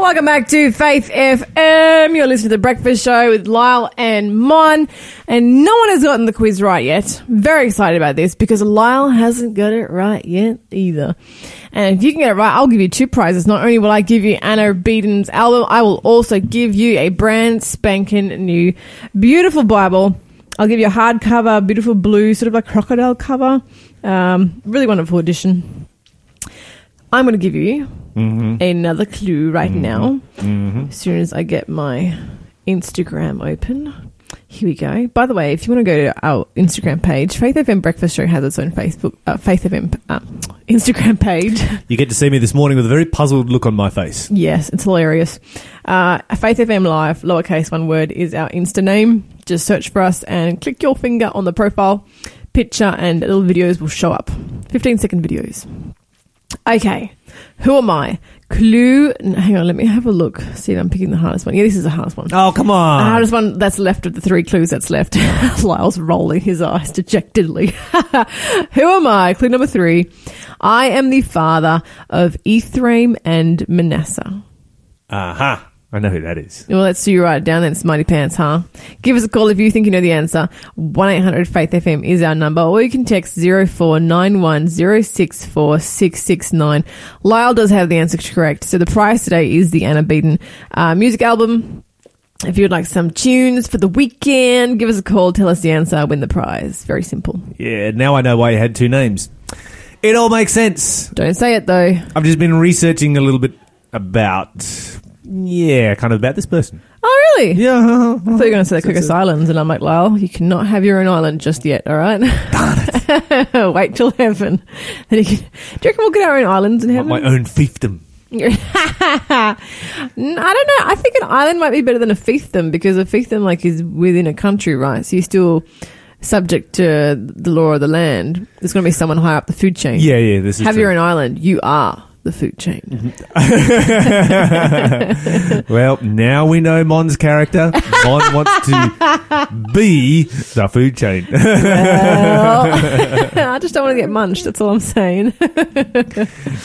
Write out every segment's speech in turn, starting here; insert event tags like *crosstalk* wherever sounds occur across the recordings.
Welcome back to Faith FM. You're listening to The Breakfast Show with Lyle and Mon. And no one has gotten the quiz right yet. Very excited about this because Lyle hasn't got it right yet either. And if you can get it right, I'll give you two prizes. Not only will I give you Anna Beaton's album, I will also give you a brand spanking new beautiful Bible. I'll give you a hardcover, beautiful blue, sort of like crocodile cover. Um, really wonderful edition. I'm going to give you another clue right now. As soon as I get my Instagram open. Here we go. By the way, if you want to go to our Instagram page, Faith FM Breakfast Show has its own Facebook, uh, Faith FM uh, Instagram page. *laughs* You get to see me this morning with a very puzzled look on my face. yes, it's hilarious. Uh, Faith FM Live, lowercase one word, is our Insta name. Just search for us and click your finger on the profile picture, and little videos will show up. 15 second videos. Okay, who am I? Clue. Hang on, let me have a look. See if I'm picking the hardest one. Yeah, this is the hardest one. Oh, come The on. hardest one that's left of the three clues that's left. *laughs* Lyle's rolling his eyes dejectedly. *laughs* Who am I? Clue number three. I am the father of Ephraim and Manasseh. Aha. I know who that is. Well, let's see you write it down then, Smarty Pants, huh? Give us a call if you think you know the answer. 1-800-FAITH-FM is our number, or you can text 0491064669. Lyle does have the answer correct. So the prize today is the Anna Beaton uh, music album. If you'd like some tunes for the weekend, give us a call, tell us the answer, win the prize. Very simple. Yeah, now I know why you had two names. It all makes sense. Don't say it though. I've just been researching a little bit about, yeah, kind of about this person. Oh, really? Yeah. I thought you were going to say the Cocos Islands, and I'm like, Lyle, you cannot have your own island just yet, all right? Darn it. *laughs* Wait till heaven. Then you can, do you reckon we'll get our own islands in heaven? My own fiefdom. *laughs* I don't know. I think an island might be better than a fiefdom because a fiefdom, like, is within a country, right? So you're still subject to the law of the land. There's going to be someone higher up the food chain. Yeah, yeah, this is Have true. your own island. You are the food chain. *laughs* Well, now we know Mon's character. Mon *laughs* wants to be the food chain. Well, *laughs* I just don't want to get munched. That's all I'm saying.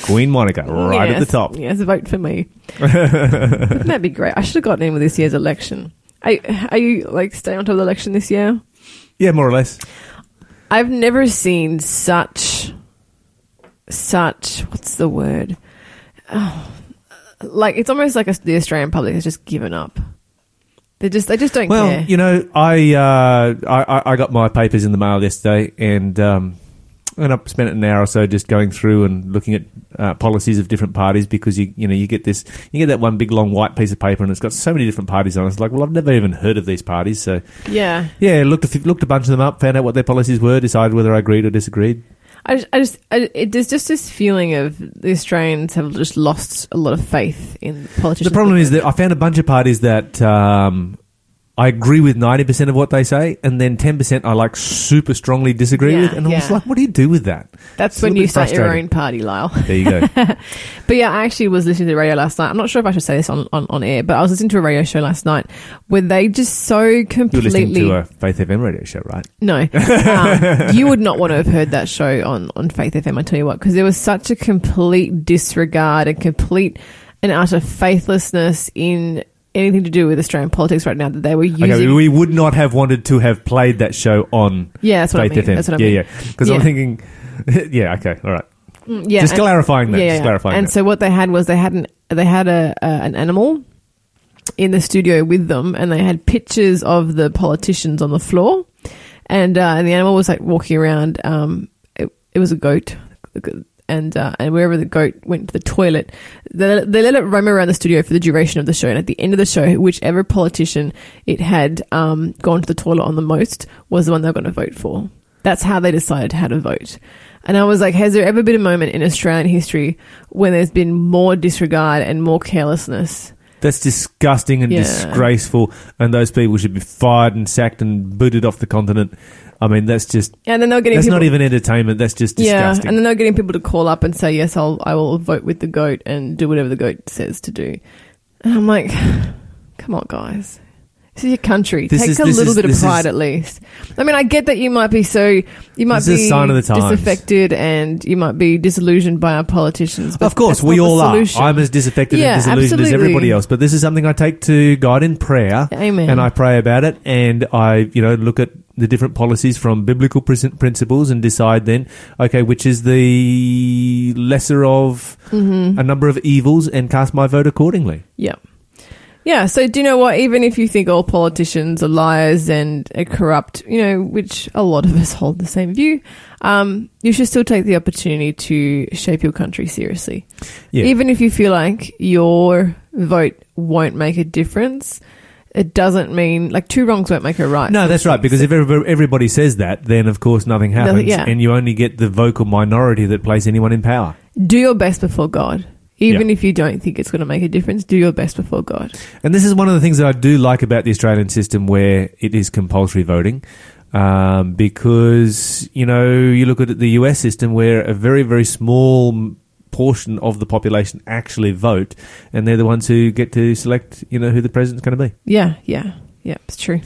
Queen Monica, right at the Yes. top. Yes, vote for me. Wouldn't that be great? I should have gotten in with this year's election. Are, are you like staying on top of the election this year? Yeah, more or less. I've never seen such, such. What's the word? Oh, like it's almost like a, the Australian public has just given up. They just, they just don't Well, care. you know, I, uh, I I- got my papers in the mail yesterday, and um, and I spent an hour or so just going through and looking at uh, policies of different parties because you you know you get this you get that one big long white piece of paper and it's got so many different parties on it. It's like, well, I've never even heard of these parties, so yeah, yeah, looked a, looked a bunch of them up, found out what their policies were, decided whether I agreed or disagreed. I just, I just I, it, there's just this feeling of the Australians have just lost a lot of faith in politicians. The problem is that I found a bunch of parties that um, I agree with ninety percent of what they say, and then ten percent I like super strongly disagree Yeah, with, and I was like, what do you do with that? that's it's when you start your own party, Lyle. There you go. *laughs* But yeah, I actually was listening to the radio last night. I'm not sure if I should say this on, on, on air, but I was listening to a radio show last night where they just so completely. listening to a Faith FM radio show, right? No, *laughs* um, you would not want to have heard that show on, on Faith FM. I tell you what, because there was such a complete disregard and complete and utter faithlessness in anything to do with Australian politics right now that they were using. Okay, we would not have wanted to have played that show on yeah, that's what Faith I mean. FM. That's what I yeah, mean. yeah. Because I'm thinking, *laughs* yeah, okay, all right. Mm, Yeah, Just and- clarifying that. Yeah, just clarifying And that. so what they had was they had an they had a, a an animal in the studio with them, and they had pictures of the politicians on the floor, and uh, and the animal was like walking around. Um, it, it was a goat, and uh, and wherever the goat went to the toilet, they, they let it roam around the studio for the duration of the show. And at the end of the show, whichever politician it had um, gone to the toilet on the most was the one they were going to vote for. That's how they decided how to vote. And I was like, has there ever been a moment in Australian history when there's been more disregard and more carelessness? That's disgusting and Yeah. disgraceful, and those people should be fired and sacked and booted off the continent. I mean, that's just And then they're getting that's people, not even entertainment. That's just disgusting. yeah, and then they're getting people to call up and say, yes, I'll I will vote with the goat and do whatever the goat says to do. And I'm like, *sighs* come on, guys, This is your country. This Take is- a this little is- bit of this pride is- at least. I mean, I get that you might be so you might This is a be sign of the times. disaffected and you might be disillusioned by our politicians. But of course, that's we not the all are. solution. I'm as disaffected Yeah, and disillusioned as absolutely. everybody else. But this is something I take to God in prayer. Amen. And I pray about it, and I, you know, look at the different policies from biblical prin- principles and decide then, okay, which is the lesser of Mm-hmm. a number of evils, and cast my vote accordingly. Yeah. Yeah, so do you know what? Even if you think all politicians are liars and are corrupt, you know, which a lot of us hold the same view, um, you should still take the opportunity to shape your country seriously. Yeah. Even if you feel like your vote won't make a difference, it doesn't mean, like, two wrongs won't make a right. No, that's right. Because if everybody, says that, then of course nothing happens, Nothing- yeah. and you only get the vocal minority that place anyone in power. do your best before God. Even Yeah. if you don't think it's going to make a difference, do your best before God. And this is one of the things that I do like about the Australian system where it is compulsory voting. Um, because, you know, you look at the US system where a very, very small portion of the population actually vote, and they're the ones who get to select, you know, who the president's going to be. Yeah, yeah, yeah, it's true.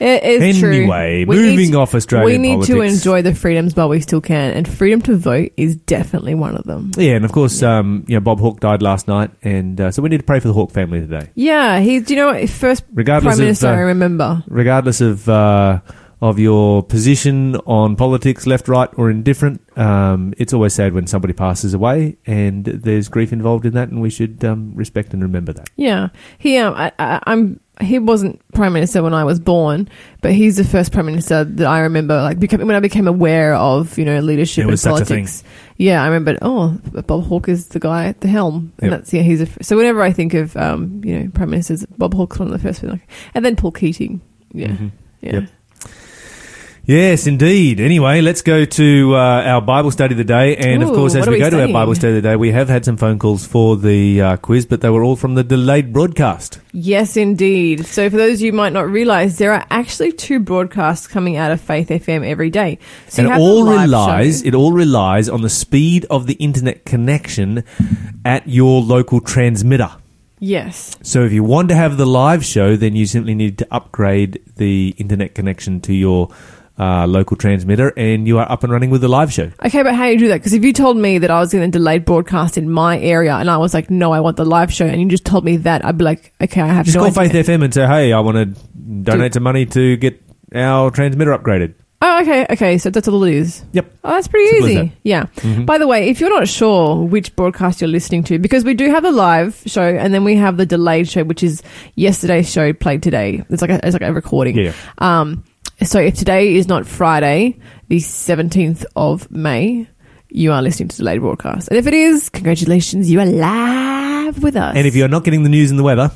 It is true. Anyway, need moving to- off Australian We need to enjoy the freedoms while we still can, and freedom to vote is definitely one of them. Yeah, and of course, um, you know, Bob Hawke died last night, and uh, so we need to pray for the Hawke family today. Yeah, he's. Do you know what? First Regardless prime minister of, uh, I remember. regardless of uh, of your position on politics, left, right, or indifferent, um, it's always sad when somebody passes away, and there's grief involved in that, and we should um, respect and remember that. Yeah, he. Um, I, I, I'm. He wasn't prime minister when I was born, but he's the first prime minister that I remember. Like become, when I became aware of you know leadership and such a thing. politics. Yeah, I remember. Oh, Bob Hawke is the guy at the helm, and Yep. that's yeah. He's a. So whenever I think of um, you know prime ministers, Bob Hawke's one of the first. Like, and then Paul Keating. Yeah, Mhm. yeah. Yep. Yes, indeed. Anyway, let's go to uh, our Bible study of the day. And of course, as we we go to our? Bible study of the day, we have had some phone calls for the uh, quiz, but they were all from the delayed broadcast. Yes, indeed. So, for those of you who might not realize, there are actually two broadcasts coming out of Faith FM every day. So and it all relies show. it all relies on the speed of the internet connection at your local transmitter. Yes. So if you want to have the live show, then you simply need to upgrade the internet connection to your uh, local transmitter, and you are up and running with the live show. Okay, but how do you do that? Because if you told me that I was going to delayed broadcast in my area, and I was like, "No, I want the live show," and you just told me that, I'd be like, "Okay, I have Just no call idea." Faith FM and say, "Hey, I want to donate some money to get our transmitter upgraded." Oh, okay, okay. So that's all it is. Yep. Oh, that's pretty Simple easy. that. Yeah. Mhm. By the way, if you're not sure which broadcast you're listening to, because we do have the live show and then we have the delayed show, which is yesterday's show played today. It's like a, it's like a recording. Yeah. Um, so if today is not Friday, the 17th of May, you are listening to delayed broadcast. And if it is, congratulations, you are live with us. And if you're not getting the news and the weather,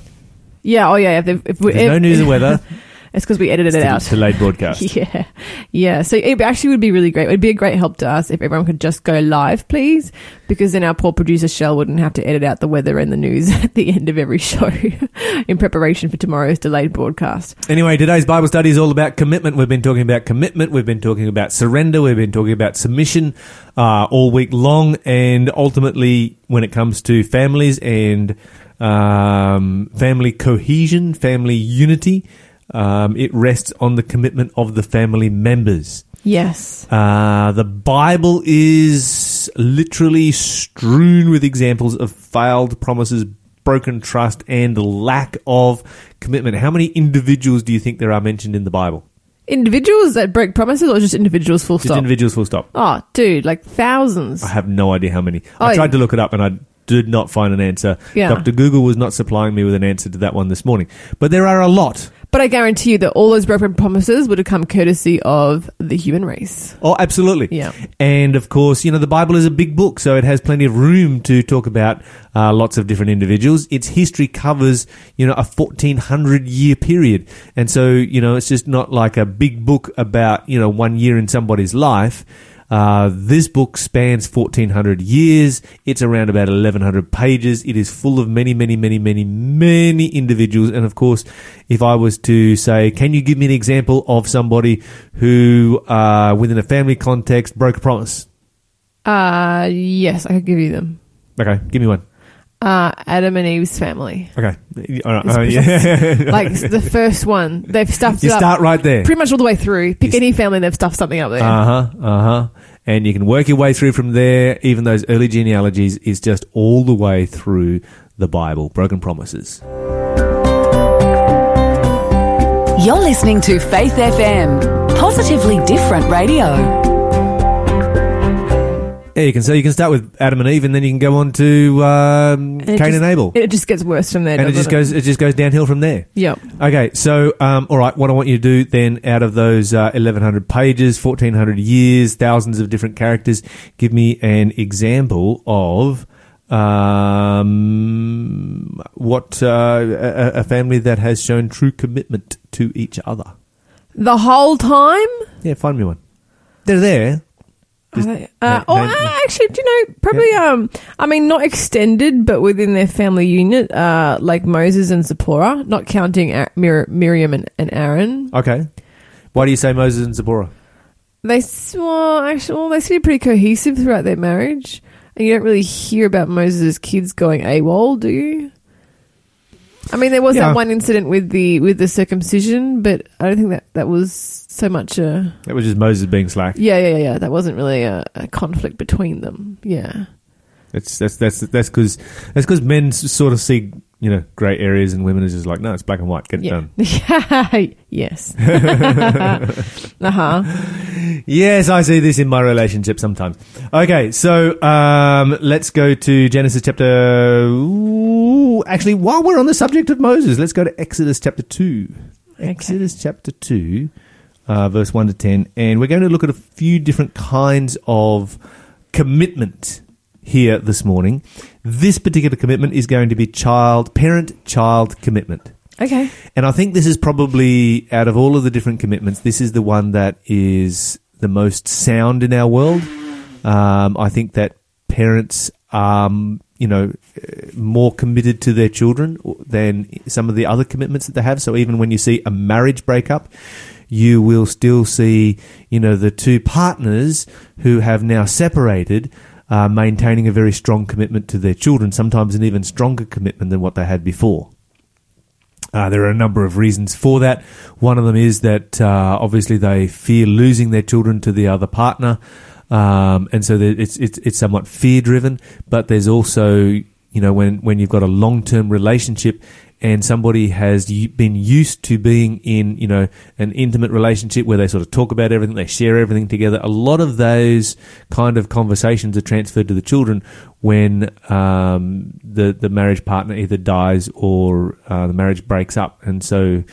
yeah, oh yeah, if, if, we- there's no news and weather. *laughs* it's because we edited it out. It's delayed broadcast. *laughs* Yeah, yeah. So it actually would be really great. It would be a great help to us if everyone could just go live, please, because then our poor producer Shell wouldn't have to edit out the weather and the news *laughs* at the end of every show *laughs* in preparation for tomorrow's delayed broadcast. Anyway, today's Bible study is all about commitment. We've been talking about commitment. We've been talking about surrender. We've been talking about submission uh, all week long. And ultimately, when it comes to families and um, family cohesion, family unity, um, it rests on the commitment of the family members. Yes. Uh, the Bible is literally strewn with examples of failed promises, broken trust, and lack of commitment. How many individuals do you think there are mentioned in the Bible? Individuals that break promises, or just individuals full Just stop? individuals, full stop. oh, dude, like thousands. I have no idea how many. Oh, I tried to look it up and I did not find an answer. Yeah. Dr. Google was not supplying me with an answer to that one this morning. But there are a lot. But I guarantee you that all those broken promises would have come courtesy of the human race. Oh, absolutely. Yeah. And of course, you know, the Bible is a big book, so it has plenty of room to talk about uh, lots of different individuals. Its history covers, you know, a 1400 year period. And so, you know, it's just not like a big book about, you know, one year in somebody's life. Uh, this book spans 1400 years. It's around about 1100 pages. It is full of many, many, many, many, many individuals. And of course, if I was to say, can you give me an example of somebody who, uh, within a family context, broke a promise? Uh, yes, I could give you them. Okay, give me one. Uh, Adam and Eve's family. Okay. *laughs* All right. It's Oh, *laughs* yeah. *laughs* Like the first one, they've stuffed you it up start right there. pretty much all the way through. Pick You- any family, they've stuffed something up there. Uh huh. Uh huh. And you can work your way through from there. Even those early genealogies is just all the way through the Bible. Broken promises. You're listening to Faith FM, positively different radio. Yeah, you can so you can start with Adam and Eve, and then you can go on to um, Cain just- and Abel, It just gets worse from there. and it just goes it just goes downhill from there. Yep. Okay, so um, all right, what I want you to do then, out of those uh, eleven hundred pages, fourteen hundred years, thousands of different characters, give me an example of um, what uh, a, a family that has shown true commitment to each other. The whole time? Yeah, find me one. They're there. Are Just- they- uh, no, oh, no, no. uh, actually, do you know? Probably. Um, I mean, not extended, but within their family unit, uh, like Moses and Zipporah, not counting Ar- Mir- Miriam and, and Aaron. Okay. Why do you say Moses and Zipporah? They well, actually, well, they seem pretty cohesive throughout their marriage, and you don't really hear about Moses' kids going AWOL, do you? I mean, there was Yeah. that one incident with the with the circumcision, but I don't think that that was so much a That was just Moses being slack. yeah, yeah, yeah. That wasn't really a, a conflict between them. Yeah. That's that's that's that's because that's because men s- sort of see you know grey areas, and women are just like, no, it's black and white, get it Yeah. done. *laughs* Yes. *laughs* uh huh. Yes, I see this in my relationship sometimes. Okay, so um, let's go to Genesis chapter. Ooh, actually, while we're on the subject of Moses, let's go to Exodus chapter two. Okay. Exodus chapter two, uh, verse one to ten, and we're going to look at a few different kinds of commitment here this morning. This particular commitment is going to be child, parent-child commitment. Okay. And I think this is probably out of all of the different commitments, this is the one that is the most sound in our world. Um, I think that parents are, um, you know, more committed to their children than some of the other commitments that they have. So even when you see a marriage breakup, you will still see, you know, the two partners who have now separated. Uh, maintaining a very strong commitment to their children, sometimes an even stronger commitment than what they had before. Uh, there are a number of reasons for that. One of them is that uh, obviously they fear losing their children to the other partner, um, and so it's it's it's somewhat fear driven. But there's also you know when when you've got a long term relationship and somebody has been used to being in you know an intimate relationship where they sort of talk about everything, they share everything together. A lot of those kind of conversations are transferred to the children when um, the the marriage partner either dies or uh, the marriage breaks up, and so.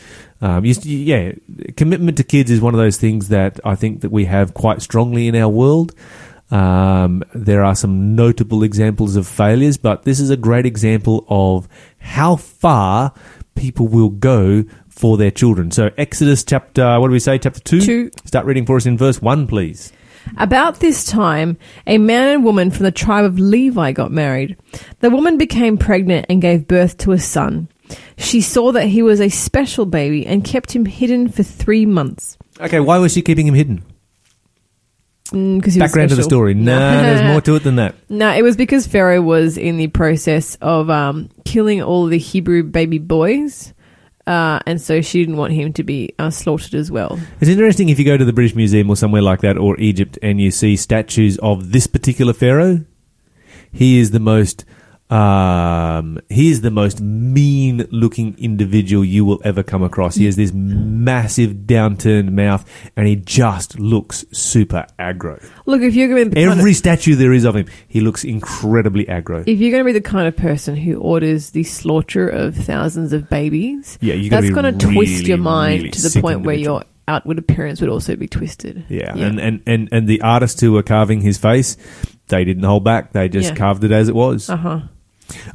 Um, you, yeah, commitment to kids is one of those things that I think that we have quite strongly in our world. Um, there are some notable examples of failures, but this is a great example of how far people will go for their children. So, Exodus chapter, what do we say, chapter 2? Two. Start reading for us in verse 1, please. About this time, a man and woman from the tribe of Levi got married. The woman became pregnant and gave birth to a son. She saw that he was a special baby and kept him hidden for three months. Okay, why was she keeping him hidden? Because Background to the story. No, *laughs* there's more to it than that. No, it was because Pharaoh was in the process of um, killing all the Hebrew baby boys, uh, and so she didn't want him to be uh, slaughtered as well. It's interesting if you go to the British Museum or somewhere like that, or Egypt, and you see statues of this particular pharaoh. He is the most, um, he is the most mean-looking individual you will ever come across. He has this massive downturned mouth, and he just looks super aggro. Look, if you're going to be kind Every of, statue there is of him, he looks incredibly aggro. if you're going to be the kind of person who orders the slaughter of thousands of babies, Yeah, you gotta that's going to twist your mind really to the point where individual. your outward appearance would also be twisted. Yeah, And, and and and the artists who were carving his face, they didn't hold back. They just Yeah. carved it as it was. uh huh.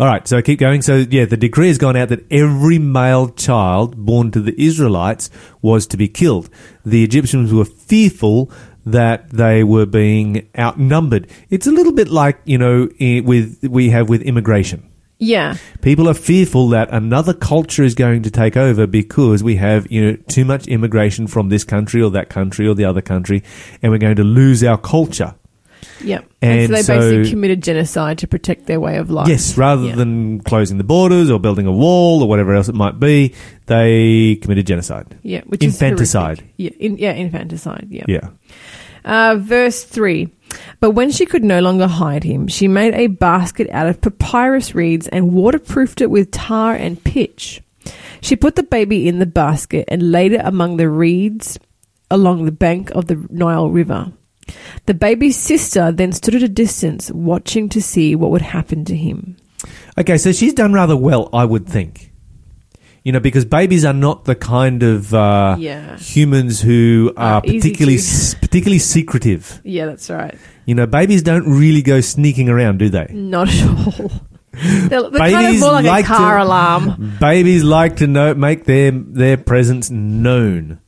All right, so keep going. So yeah, the decree has gone out that every male child born to the Israelites was to be killed. The Egyptians were fearful that they were being outnumbered. It's a little bit like you know with we have with immigration. Yeah. People are fearful that another culture is going to take over because we have you know too much immigration from this country or that country or the other country, and we're going to lose our culture. Yep. And, And so they so- basically committed genocide to protect their way of life. Yes, rather Yeah. than closing the borders or building a wall or whatever else it might be, they committed genocide. Yeah, which is Infanticide. Yeah, in, yeah, infanticide. Yeah. Yeah. Uh, verse 3. But when she could no longer hide him, she made a basket out of papyrus reeds and waterproofed it with tar and pitch. She put the baby in the basket and laid it among the reeds along the bank of the Nile River. The baby's sister then stood at a distance, watching to see what would happen to him. Okay, so she's done rather well, I would think. You know, because babies are not the kind of uh, Yeah. humans who are Uh, particularly to- s- particularly secretive. Yeah, that's right. You know, babies don't really go sneaking around, do they? Not at all. *laughs* They're, they're kind of Babies more like, like a car to- alarm. Babies like to know, make their their presence known,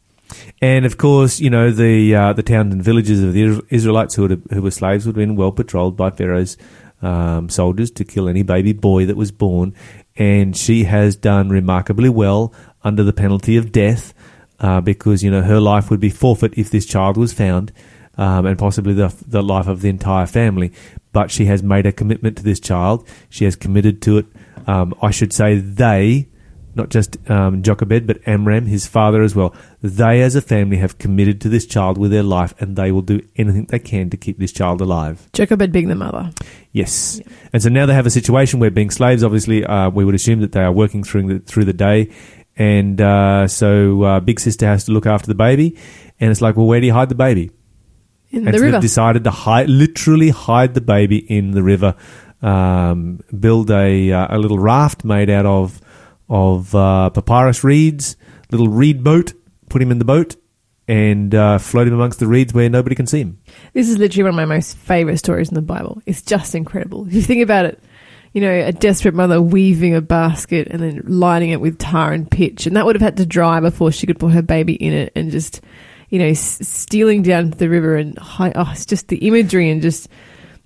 and of course, you know the uh, the towns and villages of the Israelites who were who were slaves would have been well patrolled by Pharaoh's um, soldiers to kill any baby boy that was born, and she has done remarkably well under the penalty of death, uh, because you know her life would be forfeit if this child was found. Um, and possibly the, the life of the entire family. But she has made a commitment to this child. She has committed to it. Um, I should say they, not just um, Jochebed, but Amram, his father as well. They, as a family, have committed to this child with their life, and they will do anything they can to keep this child alive. Jochebed being the mother. Yes, and so now they have a situation where, being slaves, obviously, uh, we would assume that they are working through the through the day, and uh, so uh, big sister has to look after the baby, and it's like, well, where do you hide the baby? In and the so river. they've decided to hide, literally hide the baby in the river, um, build a uh, a little raft made out of of uh, papyrus reeds, little reed boat, put him in the boat, and uh, float him amongst the reeds where nobody can see him. This is literally one of my most favorite stories in the Bible. It's just incredible. If you think about it, you know, a desperate mother weaving a basket and then lining it with tar and pitch, and that would have had to dry before she could put her baby in it, and just, you know, s- stealing down to the river and oh, it's just the imagery and just.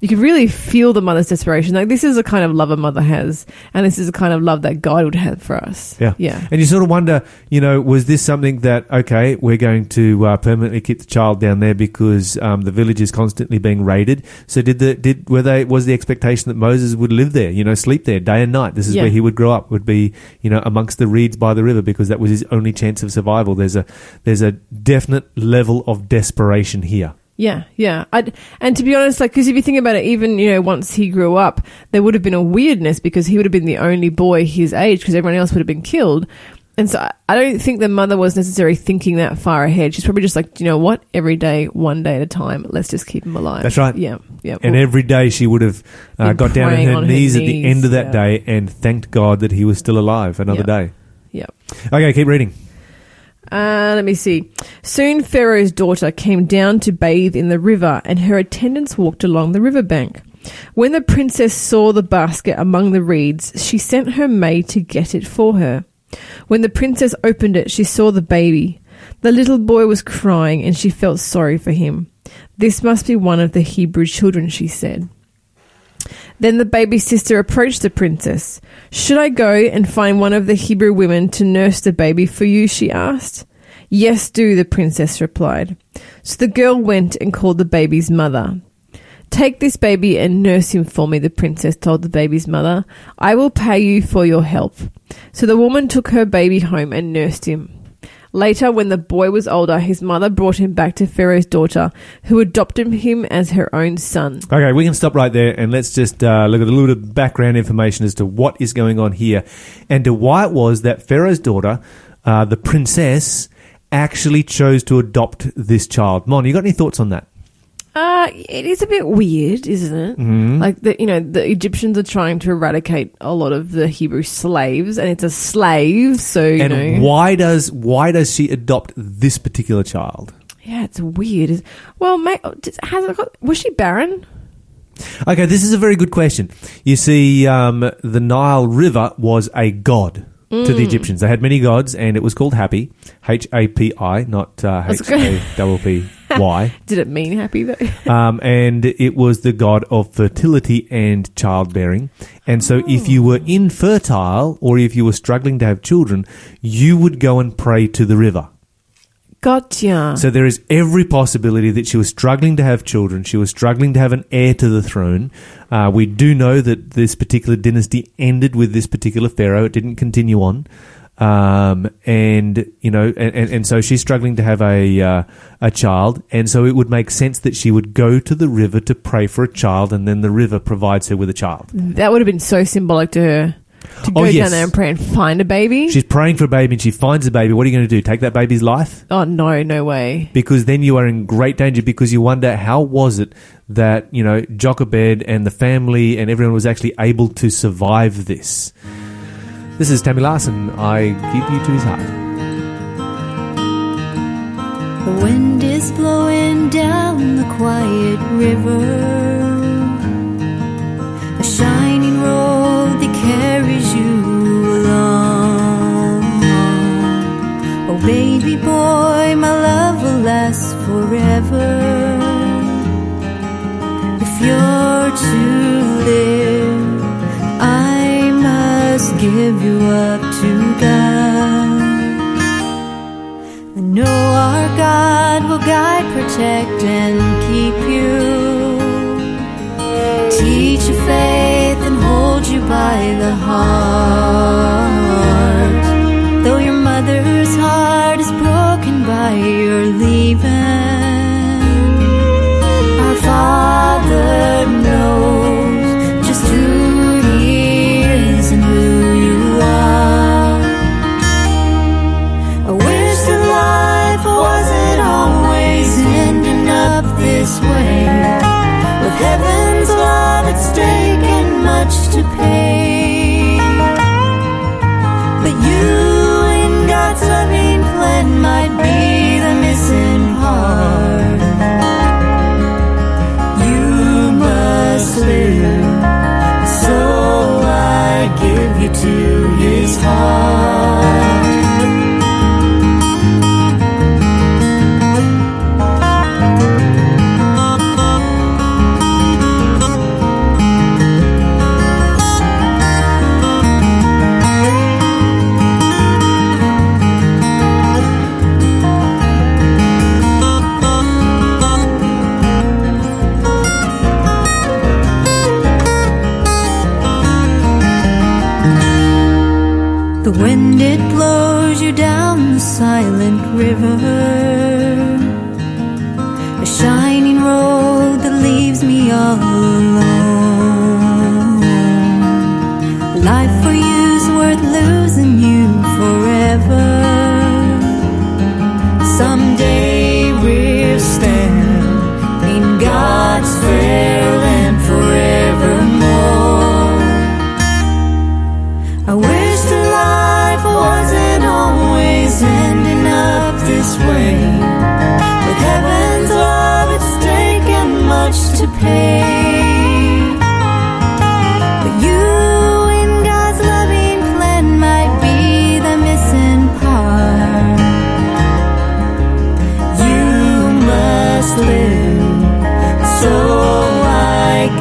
You could really feel the mother's desperation. Like this is the kind of love a mother has, and this is the kind of love that God would have for us. Yeah. yeah. And you sort of wonder, you know, was this something that okay, we're going to uh, permanently keep the child down there because um, the village is constantly being raided? So did the did were they was the expectation that Moses would live there, you know, sleep there day and night? This is Yeah. where he would grow up, would be you know amongst the reeds by the river because that was his only chance of survival. There's a there's a definite level of desperation here. Yeah, yeah. I'd, and to be honest, like, because if you think about it, even, you know, once he grew up, there would have been a weirdness because he would have been the only boy his age because everyone else would have been killed. And so I- don't think the mother was necessarily thinking that far ahead. She's probably just like, you know what? Every day, one day at a time, let's just keep him alive. That's right. Yeah, yeah. And Well, every day she would have uh, got down on her on her knees at the end of that yeah. day and thanked God that he was still alive another Yeah. day. yeah. Okay, keep reading. Uh, let me see. Soon Pharaoh's daughter came down to bathe in the river, and her attendants walked along the riverbank. When the princess saw the basket among the reeds, she sent her maid to get it for her. When the princess opened it, she saw the baby. The little boy was crying, and she felt sorry for him. This must be one of the Hebrew children, she said. Then the baby sister approached the princess. Should I go and find one of the Hebrew women to nurse the baby for you? she asked. Yes, do, the princess replied. So the girl went and called the baby's mother. Take this baby and nurse him for me, the princess told the baby's mother. I will pay you for your help. So the woman took her baby home and nursed him. Later, when the boy was older, his mother brought him back to Pharaoh's daughter, who adopted him as her own son. Okay, we can stop right there and let's just uh, look at a little bit of background information as to what is going on here and to why it was that Pharaoh's daughter, uh, the princess, actually chose to adopt this child. Mon, you got any thoughts on that? Uh, it is a bit weird, isn't it? Mm-hmm. Like the you know the Egyptians are trying to eradicate a lot of the Hebrew slaves, and it's a slave, so you and know. why does why does she adopt this particular child? Yeah, it's weird. Well, mate, has it got, was she barren? Okay, this is a very good question. You see, um, the Nile River was a god to Mm. the Egyptians. They had many gods, and it was called Happy, H A P I, not uh, H. A double P *laughs* Y. Did it mean happy though? *laughs* um, and it was the god of fertility and childbearing. And so, if you were infertile or if you were struggling to have children, you would go and pray to the river. Gotcha. So there is every possibility that she was struggling to have children. She was struggling to have an heir to the throne. Uh, we do know that this particular dynasty ended with this particular pharaoh. It didn't continue on. Um, and you know, and, and, and so she's struggling to have a uh, a child, and so it would make sense that she would go to the river to pray for a child, and then the river provides her with a child. that would have been so symbolic to her to go Oh, yes. down there and pray and find a baby. She's praying for a baby, and she finds a baby. What are you going to do? Take that baby's life? oh no, no way. because then you are in great danger because you wonder how was it that you know Jochebed and the family and everyone was actually able to survive this. This is Tammy Larson. I give you to his heart. The wind is blowing down the quiet river. A shining road that carries you along. Oh, baby boy, my love will last forever. If you're to live, I must give you up to God. I know our God will guide, protect, and keep you. Teach you faith and hold you by the heart.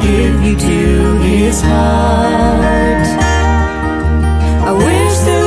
Give you to His heart. I wish that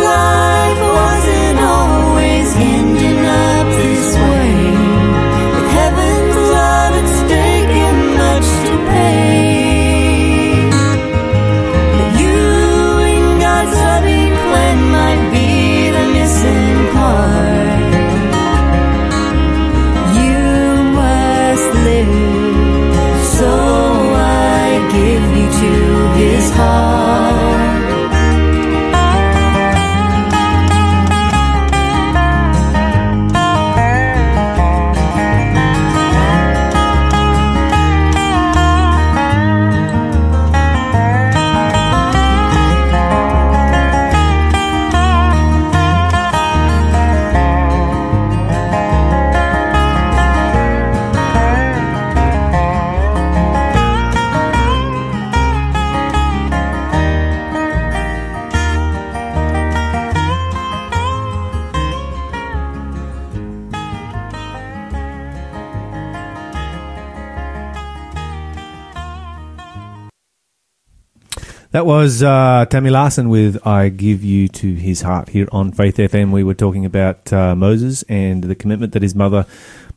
Was uh, Tammy Larson with I Give You to His Heart here on Faith FM. We were talking about uh, Moses and the commitment that his mother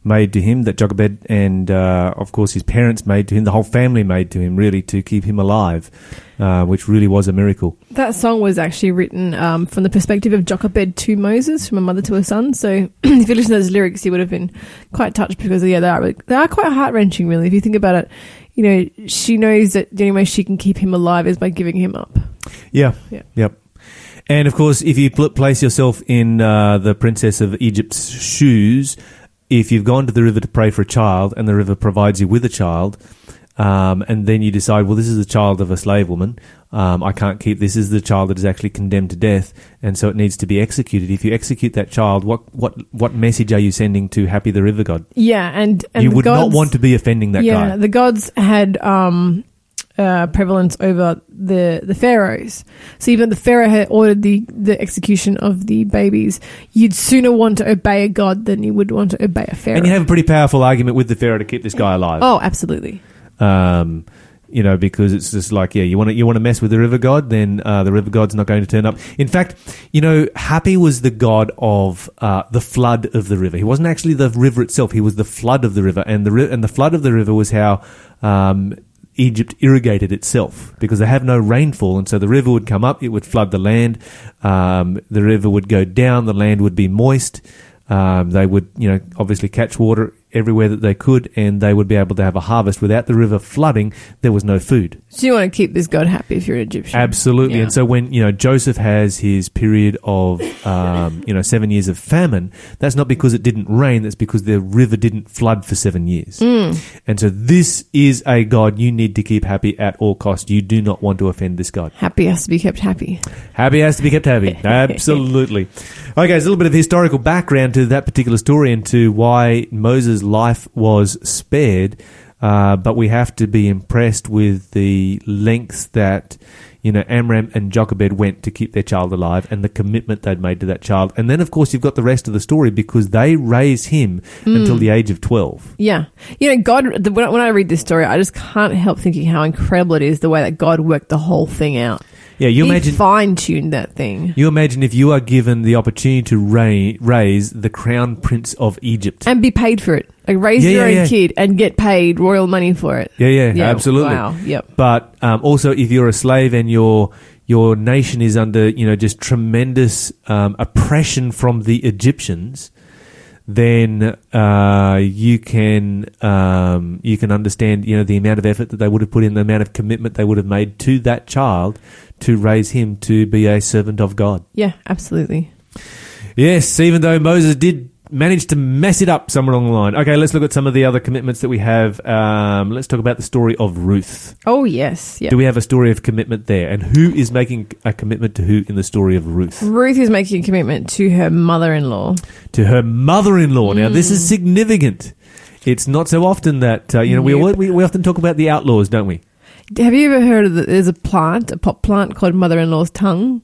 made to him, that Jochebed and, uh, of course, his parents made to him, the whole family made to him, really, to keep him alive, uh, which really was a miracle. That song was actually written um, from the perspective of Jochebed to Moses, from a mother to a son. So *clears throat* if you listen to those lyrics, you would have been quite touched because yeah, they are they are quite heart wrenching. Really, if you think about it, you know, she knows that the only way she can keep him alive is by giving him up. Yeah. Yeah. Yep. And of course, if you pl- place yourself in uh, the princess of Egypt's shoes, if you've gone to the river to pray for a child and the river provides you with a child, um, and then you decide, well, this is the child of a slave woman. Um, I can't keep this. Is the child that is actually condemned to death, and so it needs to be executed. If you execute that child, what what what message are you sending to Happy the River God? Yeah, and, and you would not want to be offending that yeah, guy. the gods had um, uh, prevalence over the the pharaohs. So even the pharaoh had ordered the the execution of the babies, you'd sooner want to obey a god than you would want to obey a pharaoh. And you have a pretty powerful argument with the pharaoh to keep this guy alive. oh, absolutely. um, you know, because it's just like, yeah, you want to you want to mess with the river god, then uh, the river god's not going to turn up. In fact, you know, Happy was the god of uh, the flood of the river. He wasn't actually the river itself; he was the flood of the river, and the ri- and the flood of the river was how. Um, Egypt irrigated itself because they have no rainfall, and so the river would come up, it would flood the land. Um, the river would go down, the land would be moist. Um, they would, you know, obviously catch water everywhere that they could, and they would be able to have a harvest. Without the river flooding, there was no food. So you want to keep this god happy if you're an Egyptian. Absolutely. Yeah. And so when, you know, Joseph has his period of, *laughs* um, you know, seven years of famine, that's not because it didn't rain, that's because the river didn't flood for seven years. And so this is a God you need to keep happy at all costs. You do not want to offend this God. Happy has to be kept happy. Happy has to be kept happy. *laughs* Absolutely. Okay, there's a little bit of historical background to that particular story and to why Moses' life was spared. Uh, but we have to be impressed with the lengths that you know Amram and Jochebed went to keep their child alive and the commitment they'd made to that child. And then, of course, you've got the rest of the story because they raise him until the age of twelve. Yeah. You know, God, the, when, I, when I read this story, I just can't help thinking how incredible it is the way that God worked the whole thing out. Yeah, you he imagine. fine tuned that thing. You imagine if you are given the opportunity to ra- raise the crown prince of Egypt. And be paid for it. Like raise Yeah, your yeah, own yeah. kid and get paid royal money for it. Yeah, yeah, absolutely. Wow. Yep. But um, also, if you're a slave and your your nation is under, you know, just tremendous um, oppression from the Egyptians, then uh, you can um, you can understand, you know, the amount of effort that they would have put in, the amount of commitment they would have made to that child to raise him to be a servant of God. Yeah, absolutely. Yes, even though Moses did manage to mess it up somewhere along the line. Okay, let's look at some of the other commitments that we have. Um, let's talk about the story of Ruth. Oh, yes. Yeah. Do we have a story of commitment there? And who is making a commitment to who in the story of Ruth? Ruth is making a commitment to her mother in law. To her mother-in-law. Now, this Mm. is significant. It's not so often that uh, you know we, Nope. we we often talk about the outlaws, don't we? Have you ever heard of the, there's a plant, a pop plant called mother in law's tongue?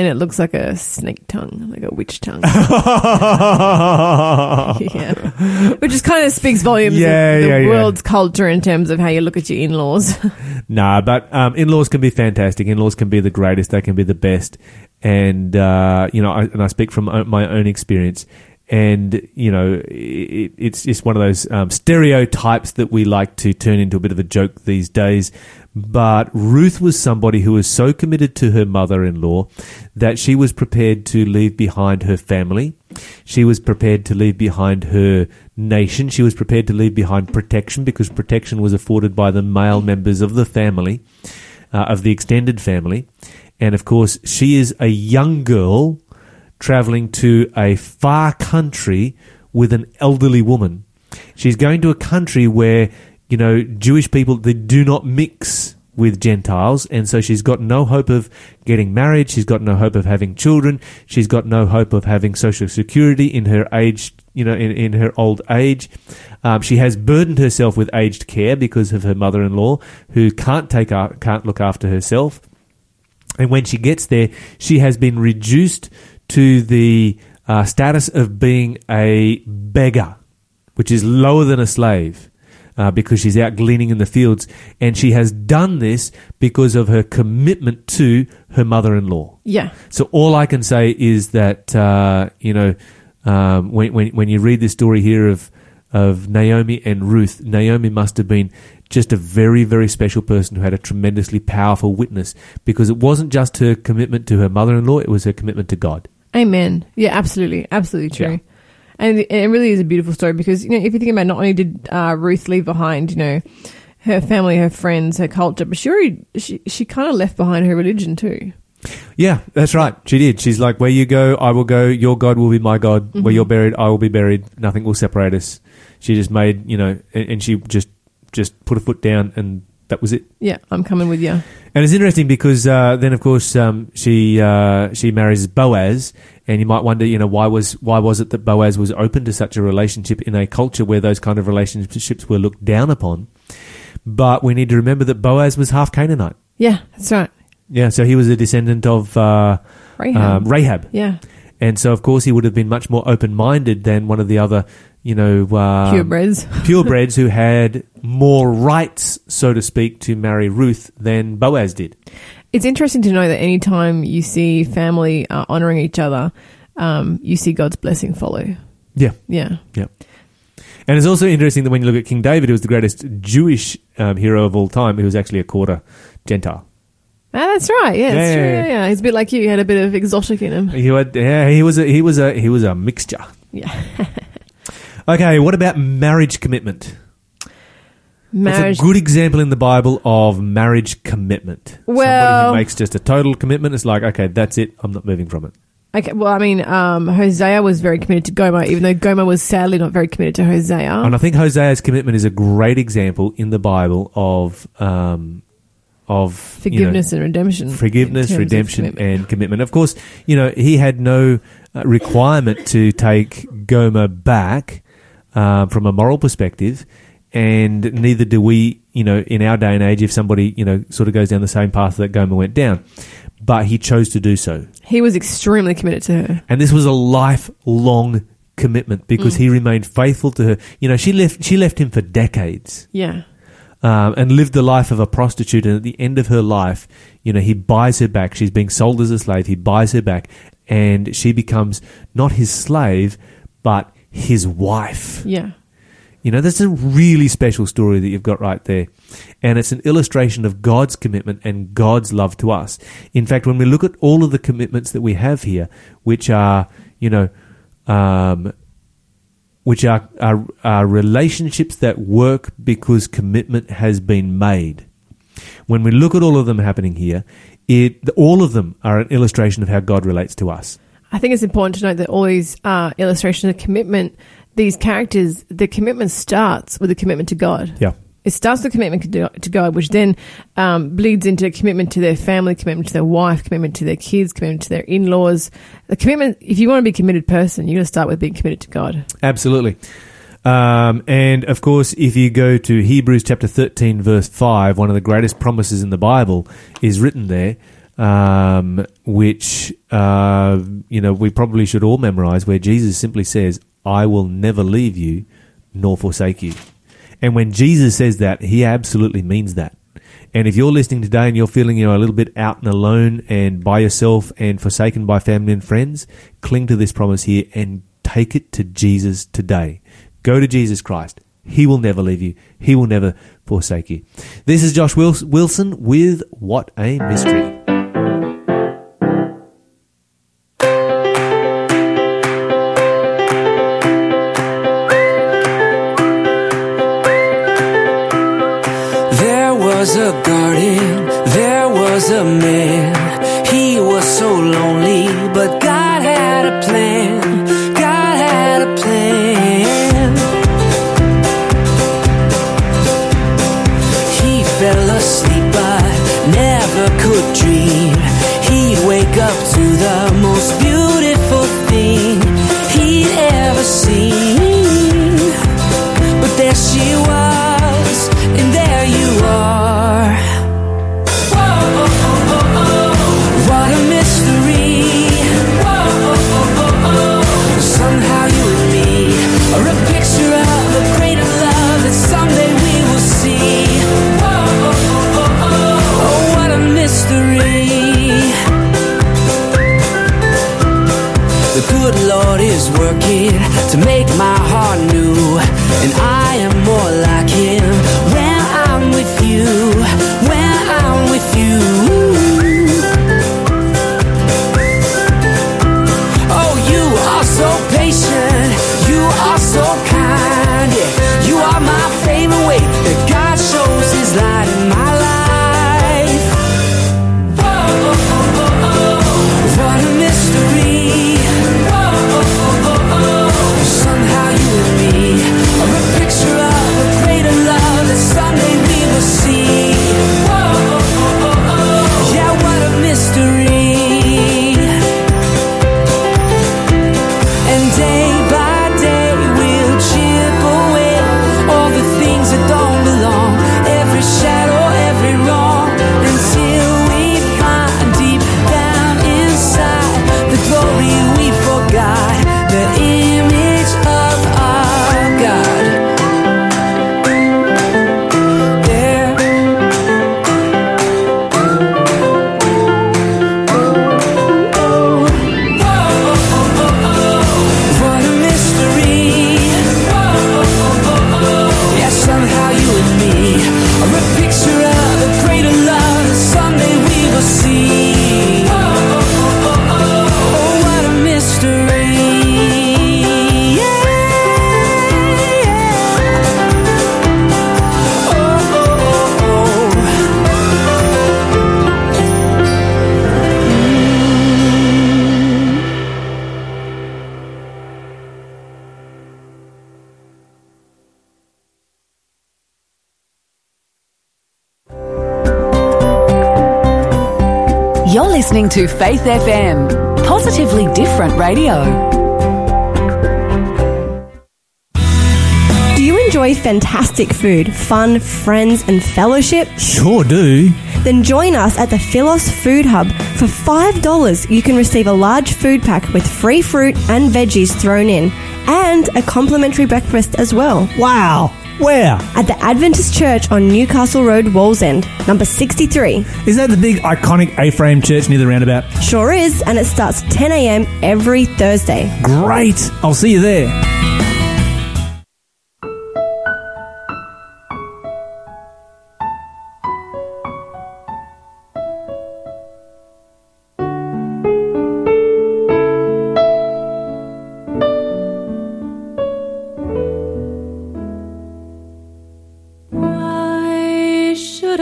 And it looks like a snake tongue, like a witch tongue. *laughs* *laughs* yeah. Which just kind of speaks volumes Yeah, of the yeah, yeah. world's culture in terms of how you look at your in laws. *laughs* Nah, but um, in-laws can be fantastic. In-laws can be the greatest. They can be the best. And uh, you know, I, and I speak from my own experience. And you know, it, it's just one of those um, stereotypes that we like to turn into a bit of a joke these days. But Ruth was somebody who was so committed to her mother-in-law that she was prepared to leave behind her family. She was prepared to leave behind her nation. She was prepared to leave behind protection because protection was afforded by the male members of the family, uh, of the extended family. And of course, she is a young girl traveling to a far country with an elderly woman. She's going to a country where, you know, Jewish people, they do not mix with Gentiles. And so she's got no hope of getting married. She's got no hope of having children. She's got no hope of having social security in her age, you know, in, in her old age. Um, she has burdened herself with aged care because of her mother-in-law who can't take, can't look after herself. And when she gets there, she has been reduced to the uh, status of being a beggar, which is lower than a slave. Uh, because she's out gleaning in the fields. And she has done this because of her commitment to her mother in law. Yeah. So all I can say is that uh, you know um, when, when when you read the story here of of Naomi and Ruth, Naomi must have been just a very very special person who had a tremendously powerful witness because it wasn't just her commitment to her mother-in-law; it was her commitment to God. Amen. Yeah, absolutely. Absolutely true. Yeah. And it really is a beautiful story because, you know, if you think about it, not only did uh, Ruth leave behind, you know, her family, her friends, her culture, but she already, she, she kind of left behind her religion too. Yeah, that's right. She did. She's like, "Where you go, I will go. Your God will be my God. Where you're buried, I will be buried. Nothing will separate us." She just made, you know, and, and she just just put a foot down, and that was it. Yeah, I'm coming with you. And it's interesting because uh, then, of course, um, she uh, she marries Boaz, and you might wonder, you know, why was why was it that Boaz was open to such a relationship in a culture where those kind of relationships were looked down upon? But we need to remember that Boaz was half Canaanite. Yeah, that's right. Yeah, so he was a descendant of uh, Rahab. um, Rahab. yeah. And so, of course, he would have been much more open minded than one of the other, you know, uh, Purebreds. *laughs* purebreds who had more rights, so to speak, to marry Ruth than Boaz did. It's interesting to know that anytime you see family uh, honoring each other, um, you see God's blessing follow. Yeah. Yeah. Yeah. And it's also interesting that when you look at King David, who was the greatest Jewish um, hero of all time, he was actually a quarter Gentile. Ah, that's right. Yeah, that's Yeah, true. yeah, Yeah, yeah. yeah. He's a bit like you. He had a bit of exotic in him. He had, yeah, he was a, he was a, he was a mixture. Yeah. *laughs* Okay, what about marriage commitment? Marriage. That's a good example in the Bible of marriage commitment. Somebody Well- who makes just a total commitment. It's like, okay, that's it. I'm not moving from it. Okay, well, I mean, um, Hosea was very committed to Gomer, even though Gomer was sadly not very committed to Hosea. And I think Hosea's commitment is a great example in the Bible of um, of you know, Forgiveness and redemption. forgiveness, redemption, commitment. and commitment. Of course, you know he had no uh, requirement to take Gomer back uh, from a moral perspective, and neither do we. You know, in our day and age, if somebody you know sort of goes down the same path that Gomer went down, but he chose to do so, He was extremely committed to her. and this was a lifelong commitment because he remained faithful to her. You know, she left she left him for decades Yeah. um, and lived the life of a prostitute. And at the end of her life, you know, he buys her back. She's being sold as a slave. He buys her back, and she becomes not his slave, but his wife. Yeah. You know, that's a really special story that you've got right there. And it's an illustration of God's commitment and God's love to us. In fact, when we look at all of the commitments that we have here, which are, you know, um, which are, are, are relationships that work because commitment has been made. When we look at all of them happening here, it, all of them are an illustration of how God relates to us. I think it's important to note that all these uh, illustrations of commitment, these characters, the commitment starts with a commitment to God. Yeah. It starts with a commitment to to God, which then um, bleeds into a commitment to their family, commitment to their wife, commitment to their kids, commitment to their in laws. The commitment, if you want to be a committed person, you're going to start with being committed to God. Absolutely. Um, and of course, if you go to Hebrews chapter 13, verse 5, one of the greatest promises in the Bible is written there, um, which, uh, you know, we probably should all memorize, where Jesus simply says, I will never leave you nor forsake you. And when Jesus says that, he absolutely means that. And if you're listening today and you're feeling you're a little bit out and alone and by yourself and forsaken by family and friends, cling to this promise here and take it to Jesus today. Go to Jesus Christ. He will never leave you. He will never forsake you. This is Josh Wilson with What a Mystery. to Faith FM, positively different radio. Do you enjoy fantastic food, fun, friends, and fellowship? Sure do. Then join us at the Philos Food Hub. For $5, you can receive a large food pack with free fruit and veggies thrown in, and a complimentary breakfast as well. Wow! Where? At the Adventist Church on Newcastle Road, Wallsend, number 63. Is that the big iconic A frame church near the roundabout? Sure is, and it starts 10 a.m. every Thursday. Great! I'll see you there.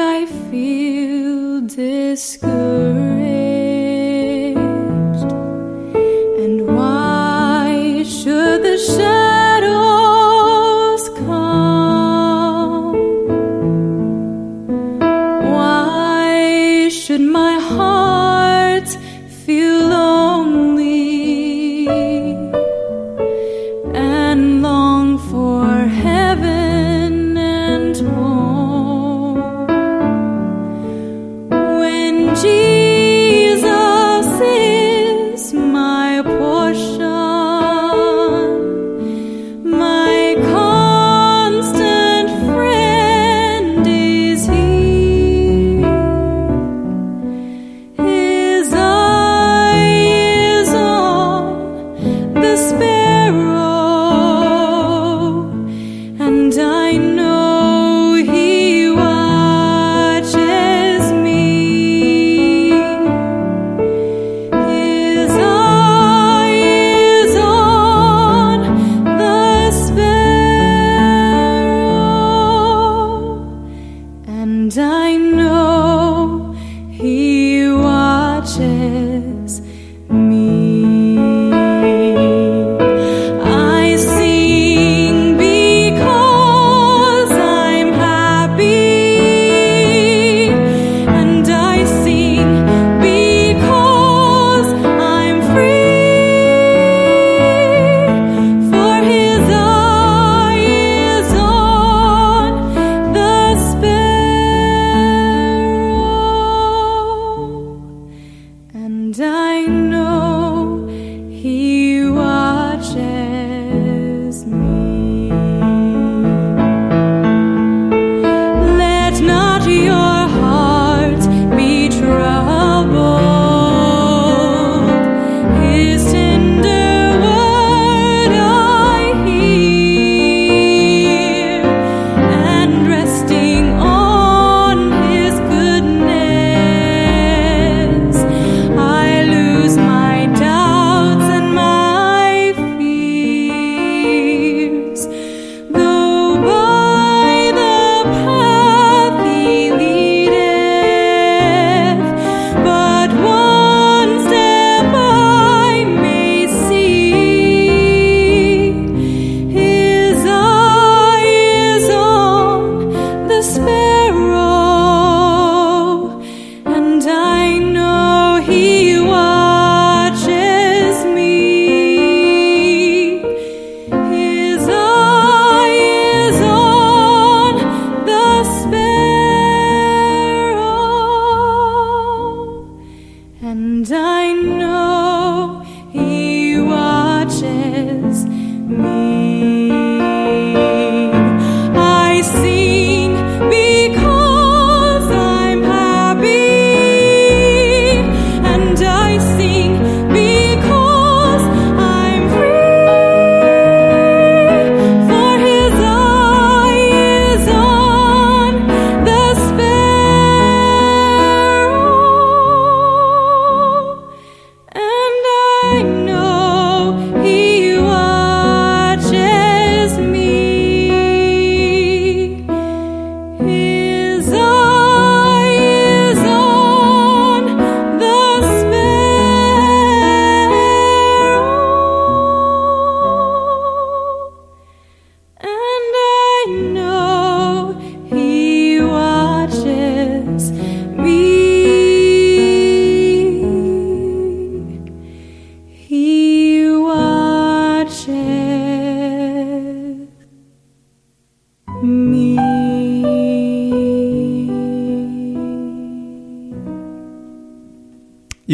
I feel discouraged.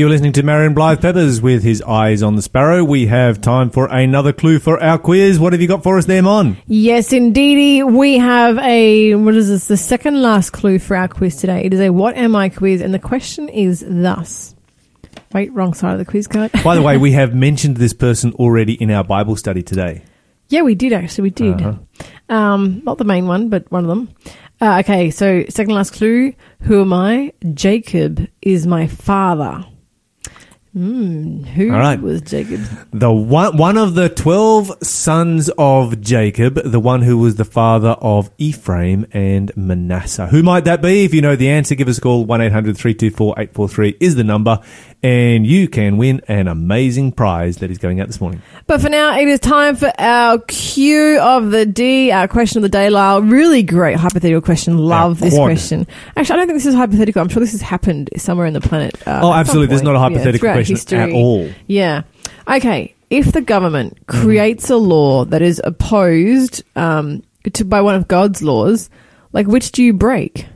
You're listening to Marion Blythe Peppers with his eyes on the sparrow. We have time for another clue for our quiz. What have you got for us there, Mon? Yes, indeedy. We have a, what is this, the second last clue for our quiz today. It is a What Am I quiz, and the question is thus. Wait, wrong side of the quiz card. By the way, we *laughs* have mentioned this person already in our Bible study today. yeah, we did actually, we did. Uh-huh. Um, not the main one, but one of them. Uh, okay, so second last clue. Who am I? Jacob is my father. Hmm, who All right. was Jacob? The one, one of the twelve sons of Jacob, the one who was the father of Ephraim and Manasseh. Who might that be? If you know the answer, give us a call. 1-800-324-843 is the number. And you can win an amazing prize that is going out this morning. But for now, it is time for our Q of the D, our question of the day, Lyle. Really great hypothetical question. Love this question. Actually, I don't think this is hypothetical. I'm sure this has happened somewhere in the planet. Uh, Oh, absolutely. There's not a hypothetical throughout question history. at all. Yeah. Okay. If the government Mm-hmm. creates a law that is opposed um, to by one of God's laws, like which do you break?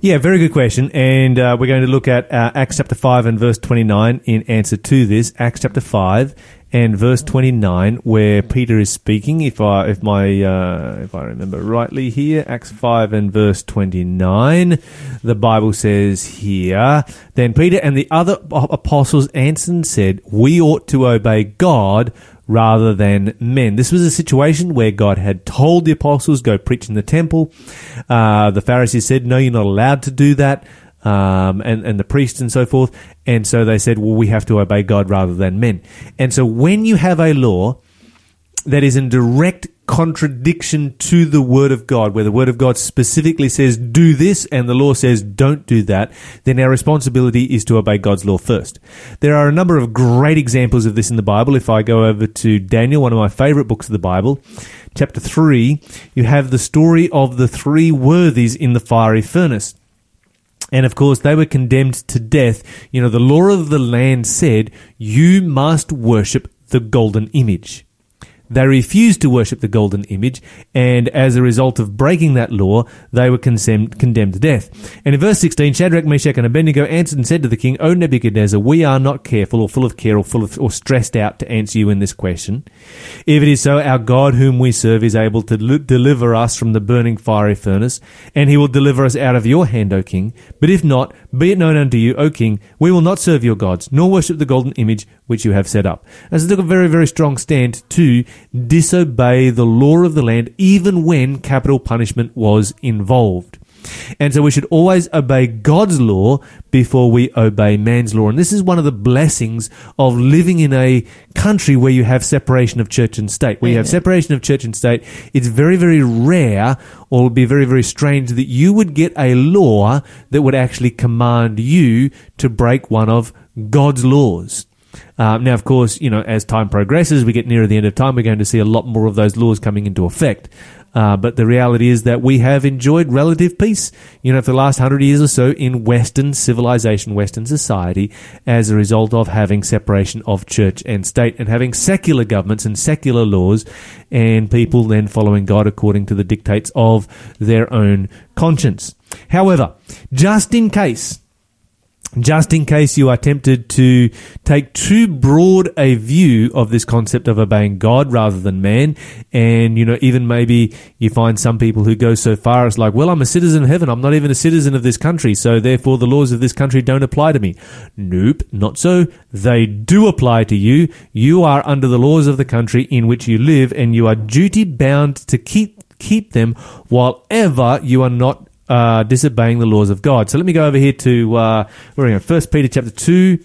Yeah, very good question. And uh, we're going to look at uh, Acts chapter 5 and verse 29 in answer to this. Acts chapter 5 and verse 29, where Peter is speaking. If I, if my, uh, if I remember rightly here, Acts 5 and verse 29, the Bible says here, Then Peter and the other apostles answered and said, We ought to obey God rather than men. This was a situation where God had told the apostles, go preach in the temple. Uh, the Pharisees said, no, you're not allowed to do that. Um, and, and the priests and so forth. And so they said, well, we have to obey God rather than men. And so when you have a law that is in direct contradiction to the word of God, where the word of God specifically says do this and the law says don't do that, then our responsibility is to obey God's law first. There are a number of great examples of this in the Bible. If I go over to Daniel, one of my favorite books of the Bible, chapter 3, you have the story of the three worthies in the fiery furnace. And of course, they were condemned to death. You know, the law of the land said, you must worship the golden image. They refused to worship the golden image, and as a result of breaking that law, they were condemned, condemned to death. And in verse 16, Shadrach, Meshach, and Abednego answered and said to the king, O Nebuchadnezzar, we are not careful or full of care or full of, or stressed out to answer you in this question. If it is so, our God whom we serve is able to li- deliver us from the burning fiery furnace, and he will deliver us out of your hand, O king. But if not, be it known unto you, O king, we will not serve your gods, nor worship the golden image which you have set up. As took a very, very strong stand to disobey the law of the land, even when capital punishment was involved. And so we should always obey God's law before we obey man's law. And this is one of the blessings of living in a country where you have separation of church and state. Where you have separation of church and state, it's very, very rare or it would be very, very strange that you would get a law that would actually command you to break one of God's laws. Um, now, of course, you know, as time progresses, we get nearer the end of time, we're going to see a lot more of those laws coming into effect. Uh, but the reality is that we have enjoyed relative peace, you know, for the last hundred years or so in Western civilization, Western society, as a result of having separation of church and state and having secular governments and secular laws and people then following God according to the dictates of their own conscience. However, just in case just in case you are tempted to take too broad a view of this concept of obeying God rather than man, and you know, even maybe you find some people who go so far as like, well, I'm a citizen of heaven, I'm not even a citizen of this country, so therefore the laws of this country don't apply to me. Nope, not so. They do apply to you. You are under the laws of the country in which you live, and you are duty bound to keep keep them while ever you are not uh, disobeying the laws of God. So let me go over here to uh, where are we going? First Peter chapter two.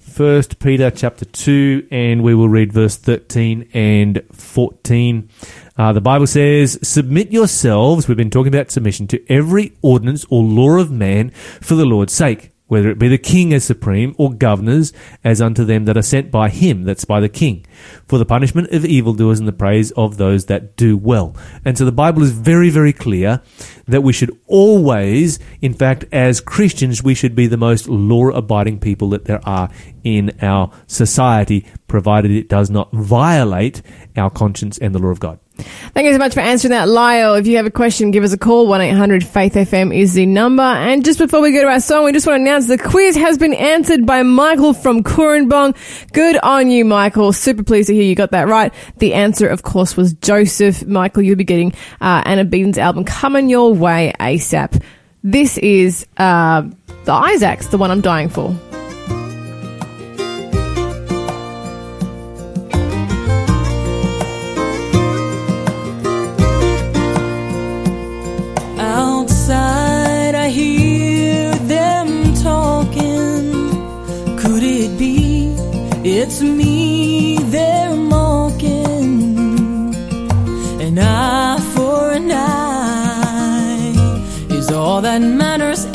First Peter chapter two, and we will read verse thirteen and fourteen. Uh, the Bible says, "Submit yourselves." We've been talking about submission to every ordinance or law of man for the Lord's sake, whether it be the king as supreme or governors as unto them that are sent by him, that's by the king, for the punishment of evildoers and the praise of those that do well. And so the Bible is very, very clear that we should always, in fact, as Christians, we should be the most law abiding people that there are in our society, provided it does not violate our conscience and the law of God. Thank you so much for answering that, Lyle. If you have a question, give us a call. 1-800 Faith FM is the number. And just before we go to our song, we just want to announce the quiz has been answered by Michael from Cooranbong. Good on you, Michael. Super pleased to hear you got that right. The answer, of course, was Joseph. Michael, you'll be getting uh, Anna Beaton's album coming your way ASAP. This is uh, the Isaacs, the one I'm dying for. It's me they're mocking? An eye for an eye is all that matters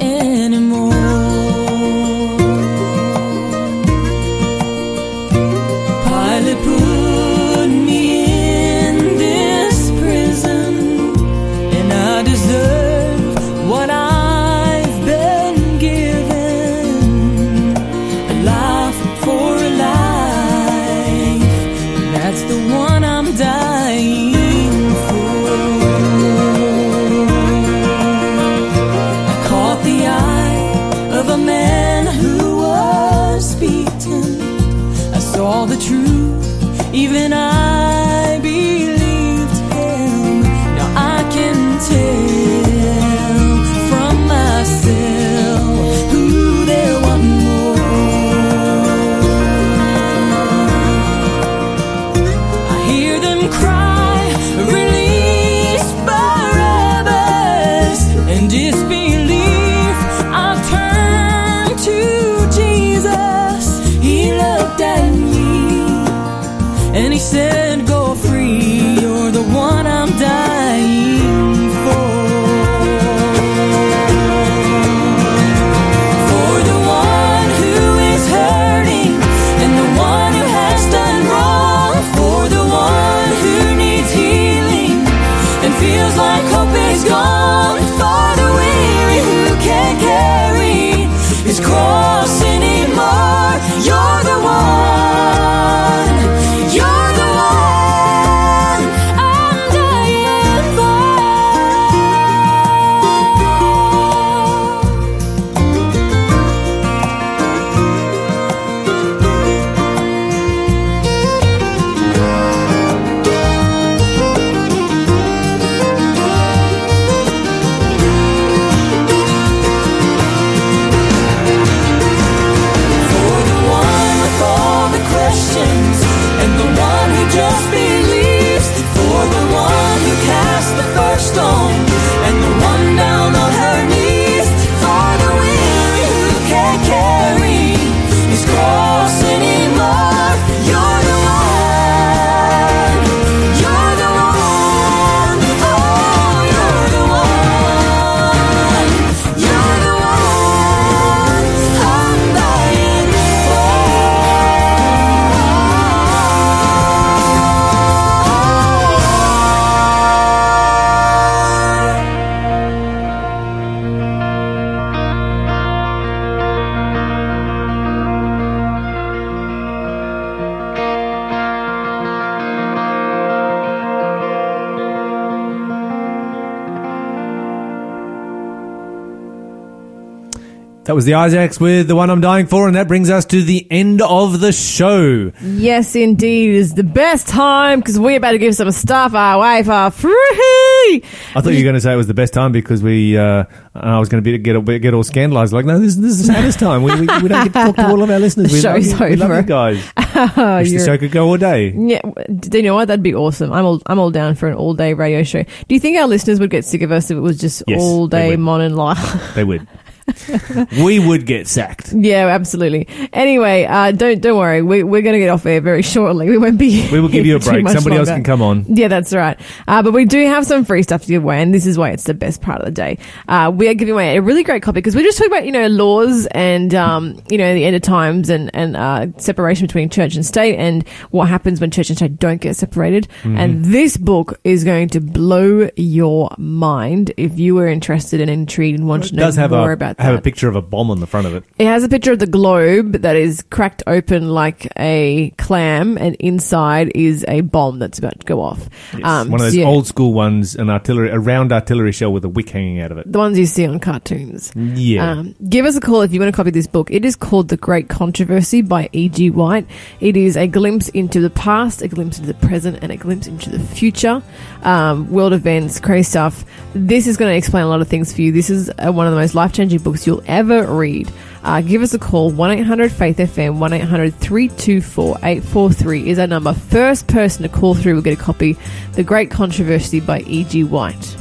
That was the Isaacs with the one I'm dying for, and that brings us to the end of the show. Yes, indeed. It is the best time because we're about to give some stuff our way for free. I thought you were going to say it was the best time because we. Uh, I was going to be get get all scandalised. Like, no, this, this is the saddest time. We, we, we don't get to talk to all of our listeners. We *laughs* Show's love you, we love over. you guys. *laughs* Oh, Wish the show could go all day. Yeah, do you know what? That'd be awesome. I'm all I'm all down for an all day radio show. Do you think our listeners would get sick of us if it was just Yes, all day. Mon and Lyle? They would. *laughs* we would get sacked. yeah, absolutely. Anyway, uh, don't don't worry. We, we're going to get off air very *laughs* shortly. We won't be. We will give you a break. Somebody else can come on. Yeah, that's right. Uh, but we do have some free stuff to give away, and this is why it's the best part of the day. Uh, we are giving away a really great copy because we're just talking about, you know, laws and, um, you know, the end of times and, and uh, separation between church and state and what happens when church and state don't get separated. Mm-hmm. And this book is going to blow your mind if you are interested and intrigued and want to know more about about that. have a picture of a bomb on the front of it. It has a picture of the globe that is cracked open like a clam, and inside is a bomb that's about to go off. Um, One of those so yeah, old school ones, an artillery, a round artillery shell with a wick hanging out of it. the ones you see on cartoons. Yeah. Um, give us a call if you want to copy this book. It is called The Great Controversy by E.G. White. It is a glimpse into the past, a glimpse into the present, and a glimpse into the future. Um, world events, crazy stuff. This is going to explain a lot of things for you. This is uh, one of the most life changing books you'll ever read. Uh, give us a call 1 800 Faith FM 1 800 324 843 is our number. First person to call through will get a copy. The Great Controversy by E.G. White.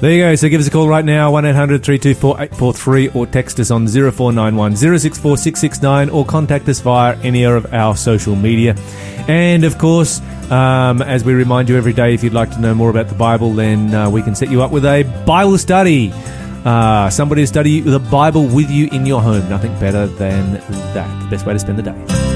There you go. So give us a call right now, 1 800 324 843, or text us on 0491 064 669, or contact us via any of our social media. And of course, um, as we remind you every day, if you'd like to know more about the Bible, then uh, we can set you up with a Bible study. Uh, somebody to study the Bible with you in your home. Nothing better than that. The best way to spend the day.